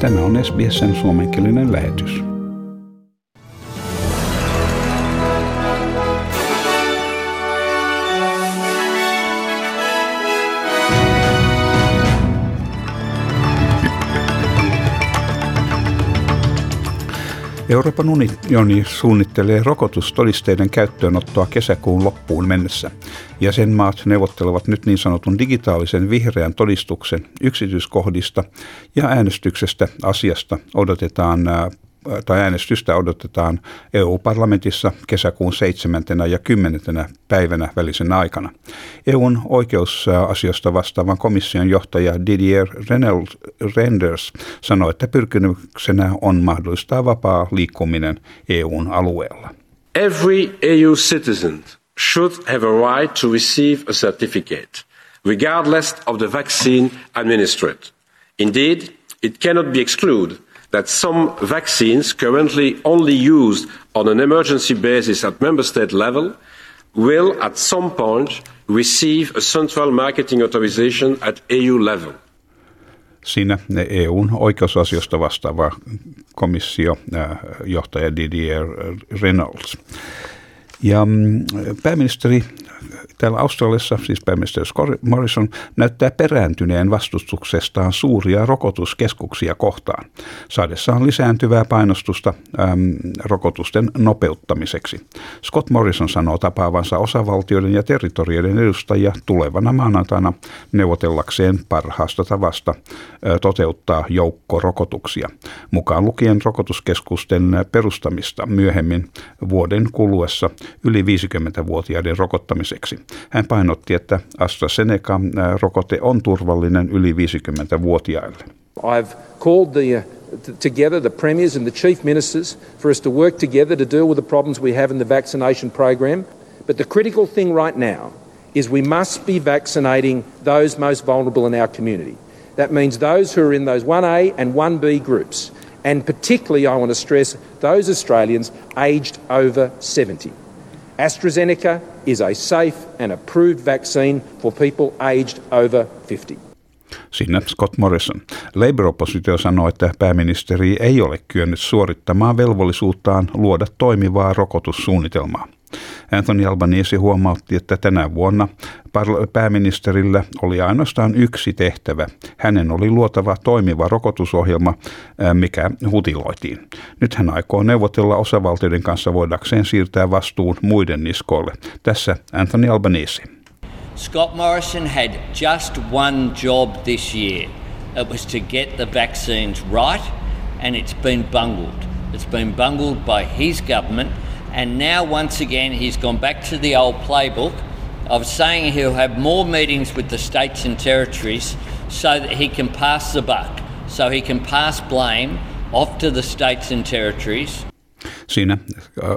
Tämä on SBSn suomenkielinen lähetys. Euroopan unioni suunnittelee rokotustodisteiden käyttöönottoa kesäkuun loppuun mennessä. Jäsenmaat neuvottelevat nyt niin sanotun digitaalisen vihreän todistuksen yksityiskohdista ja äänestyksestä asiasta odotetaan tai äänestystä odotetaan EU-parlamentissa kesäkuun 7. ja 10. päivänä välisen aikana. EUn oikeusasioista vastaavan komission johtaja Didier Renders sanoi, että pyrkimyksenä on mahdollistaa vapaa liikkuminen EUn alueella. Every EU citizen should have a right to receive a certificate, regardless of the vaccine administered. Indeed, it cannot be excluded that some vaccines currently only used on an emergency basis at member state level will at some point receive a central marketing authorization at EU level. Siinä EUn oikeusasioista vastaava komissio johtaja Didier Reynolds. Ja mm, pääministeri täällä Australiassa, siis pääministeri Morrison, näyttää perääntyneen vastustuksestaan suuria rokotuskeskuksia kohtaan, saadessaan lisääntyvää painostusta äm, rokotusten nopeuttamiseksi. Scott Morrison sanoo tapaavansa osavaltioiden ja territorioiden edustajia tulevana maanantaina neuvotellakseen parhaasta tavasta ä, toteuttaa joukkorokotuksia, mukaan lukien rokotuskeskusten perustamista myöhemmin vuoden kuluessa yli 50-vuotiaiden rokottamiseksi. Hän painotti, että AstraZeneca-rokote on turvallinen yli 50-vuotiaille. I've called the, uh, together the premiers and the chief ministers for us to work together to deal with the problems we have in the vaccination program. But the critical thing right now is we must be vaccinating those most vulnerable in our community. That means those who are in those 1A and 1B groups. And particularly, I want to stress those Australians aged over 70. AstraZeneca is a safe and approved vaccine for people aged over 50. Siinä Scott Morrison. Labour-oppositio sanoi, että pääministeri ei ole kyennyt suorittamaan velvollisuuttaan luoda toimivaa rokotussuunnitelmaa. Anthony Albanese huomautti, että tänä vuonna pääministerillä oli ainoastaan yksi tehtävä. Hänen oli luotava toimiva rokotusohjelma, mikä hutiloitiin. Nyt hän aikoo neuvotella osavaltioiden kanssa voidakseen siirtää vastuun muiden niskoille. Tässä Anthony Albanese. Scott Morrison had just one job this year. It was to get the vaccines right, and it's been bungled. It's been bungled by his government – And now, once again, he's gone back to the old playbook of saying he'll have more meetings with the states and territories so that he can pass the buck, so he can pass blame off to the states and territories Siinä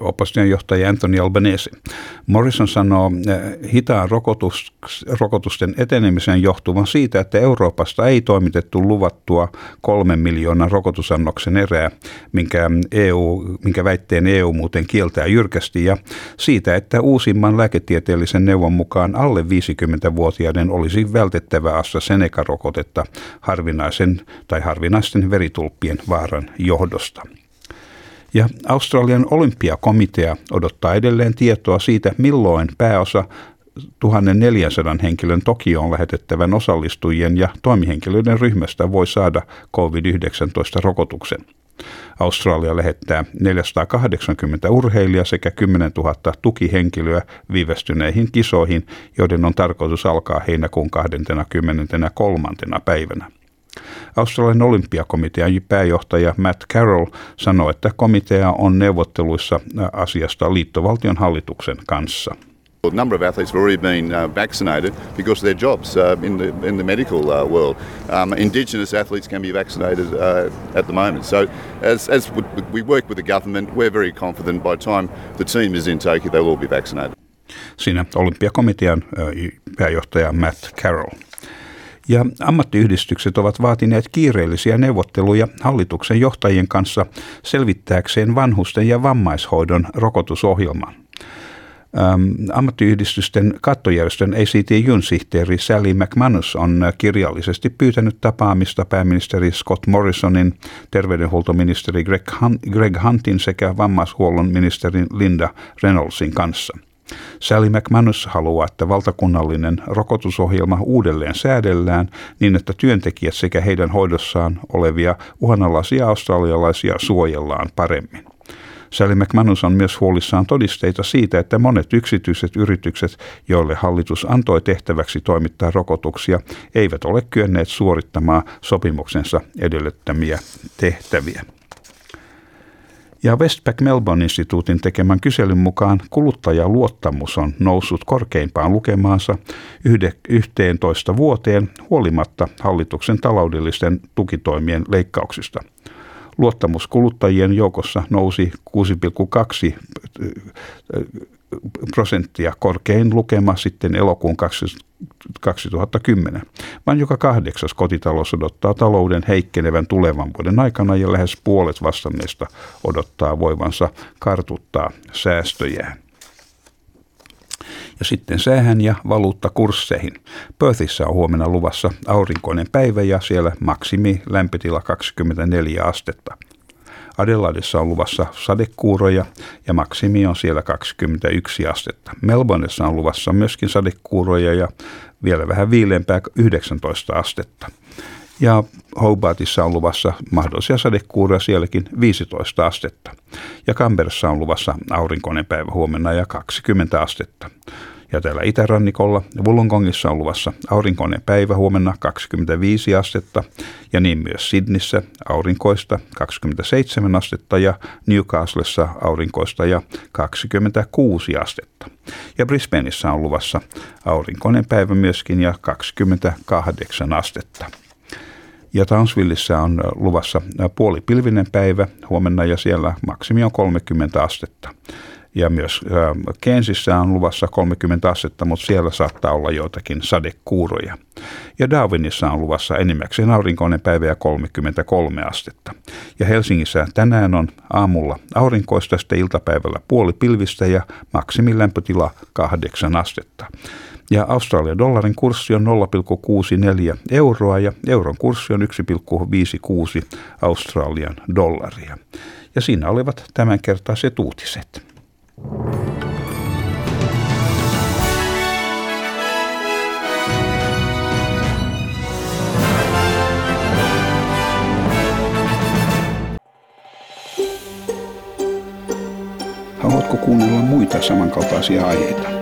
opposition johtaja Anthony Albanese. Morrison sanoo hitaan rokotus, rokotusten etenemisen johtuvan siitä, että Euroopasta ei toimitettu luvattua kolmen miljoonan rokotusannoksen erää, minkä, EU, minkä väitteen EU muuten kieltää jyrkästi, ja siitä, että uusimman lääketieteellisen neuvon mukaan alle 50-vuotiaiden olisi vältettävä AstraZeneca-rokotetta harvinaisen tai harvinaisten veritulppien vaaran johdosta. Ja Australian olympiakomitea odottaa edelleen tietoa siitä, milloin pääosa 1400 henkilön Tokioon lähetettävän osallistujien ja toimihenkilöiden ryhmästä voi saada COVID-19-rokotuksen. Australia lähettää 480 urheilijaa sekä 10 000 tukihenkilöä viivästyneihin kisoihin, joiden on tarkoitus alkaa heinäkuun 23. päivänä. Australian olympiakomitean pääjohtaja Matt Carroll sanoi, että komitea on neuvotteluissa asiasta liittovaltion hallituksen kanssa. A number of athletes have already been uh, vaccinated because of their jobs uh, in, the, in the medical uh, world. Um, indigenous athletes can be vaccinated uh, at the moment. So, as, as we work with the government, we're very confident by the time the team is in Tokyo, they'll all be vaccinated. Siinä olympiakomitean pääjohtaja Matt Carroll. Ja ammattiyhdistykset ovat vaatineet kiireellisiä neuvotteluja hallituksen johtajien kanssa selvittääkseen vanhusten ja vammaishoidon rokotusohjelman. Ähm, ammattiyhdistysten kattojärjestön ACTUn sihteeri Sally McManus on kirjallisesti pyytänyt tapaamista pääministeri Scott Morrisonin, terveydenhuoltoministeri Greg, Greg Huntin sekä vammaishuollon ministerin Linda Reynoldsin kanssa. Sally McManus haluaa, että valtakunnallinen rokotusohjelma uudelleen säädellään niin, että työntekijät sekä heidän hoidossaan olevia uhanalaisia australialaisia suojellaan paremmin. Sally McManus on myös huolissaan todisteita siitä, että monet yksityiset yritykset, joille hallitus antoi tehtäväksi toimittaa rokotuksia, eivät ole kyenneet suorittamaan sopimuksensa edellyttämiä tehtäviä. Ja Westpac Melbourne-instituutin tekemän kyselyn mukaan kuluttajaluottamus on noussut korkeimpaan lukemaansa 11 vuoteen huolimatta hallituksen taloudellisten tukitoimien leikkauksista. Luottamus kuluttajien joukossa nousi 6,2 prosenttia korkein lukema sitten elokuun 2010. Vain joka kahdeksas kotitalous odottaa talouden heikkenevän tulevan vuoden aikana ja lähes puolet vastanneista odottaa voivansa kartuttaa säästöjään. Ja sitten säähän ja valuuttakursseihin. Perthissä on huomenna luvassa aurinkoinen päivä ja siellä maksimi lämpötila 24 astetta. Adelaidessa on luvassa sadekuuroja ja maksimi on siellä 21 astetta. Melbourneissa on luvassa myöskin sadekuuroja ja vielä vähän viileämpää 19 astetta. Ja Hobartissa on luvassa mahdollisia sadekuuroja sielläkin 15 astetta. Ja Canberrassa on luvassa aurinkoinen päivä huomenna ja 20 astetta. Ja täällä itärannikolla Wollongongissa on luvassa aurinkoinen päivä huomenna 25 astetta ja niin myös Sydnissä aurinkoista 27 astetta ja Newcastlessa aurinkoista ja 26 astetta. Ja Brisbaneissa on luvassa aurinkoinen päivä myöskin ja 28 astetta. Ja Townsvilleissa on luvassa puolipilvinen päivä huomenna ja siellä maksimi on 30 astetta. Ja myös Kensissä on luvassa 30 astetta, mutta siellä saattaa olla joitakin sadekuuroja. Ja Darwinissa on luvassa enimmäkseen aurinkoinen päivä ja 33 astetta. Ja Helsingissä tänään on aamulla aurinkoista, sitten iltapäivällä puoli pilvistä ja maksimilämpötila 8 astetta. Ja Australian dollarin kurssi on 0,64 euroa ja euron kurssi on 1,56 Australian dollaria. Ja siinä olivat tämänkertaiset uutiset. Haluatko kuunnella muita samankaltaisia aiheita?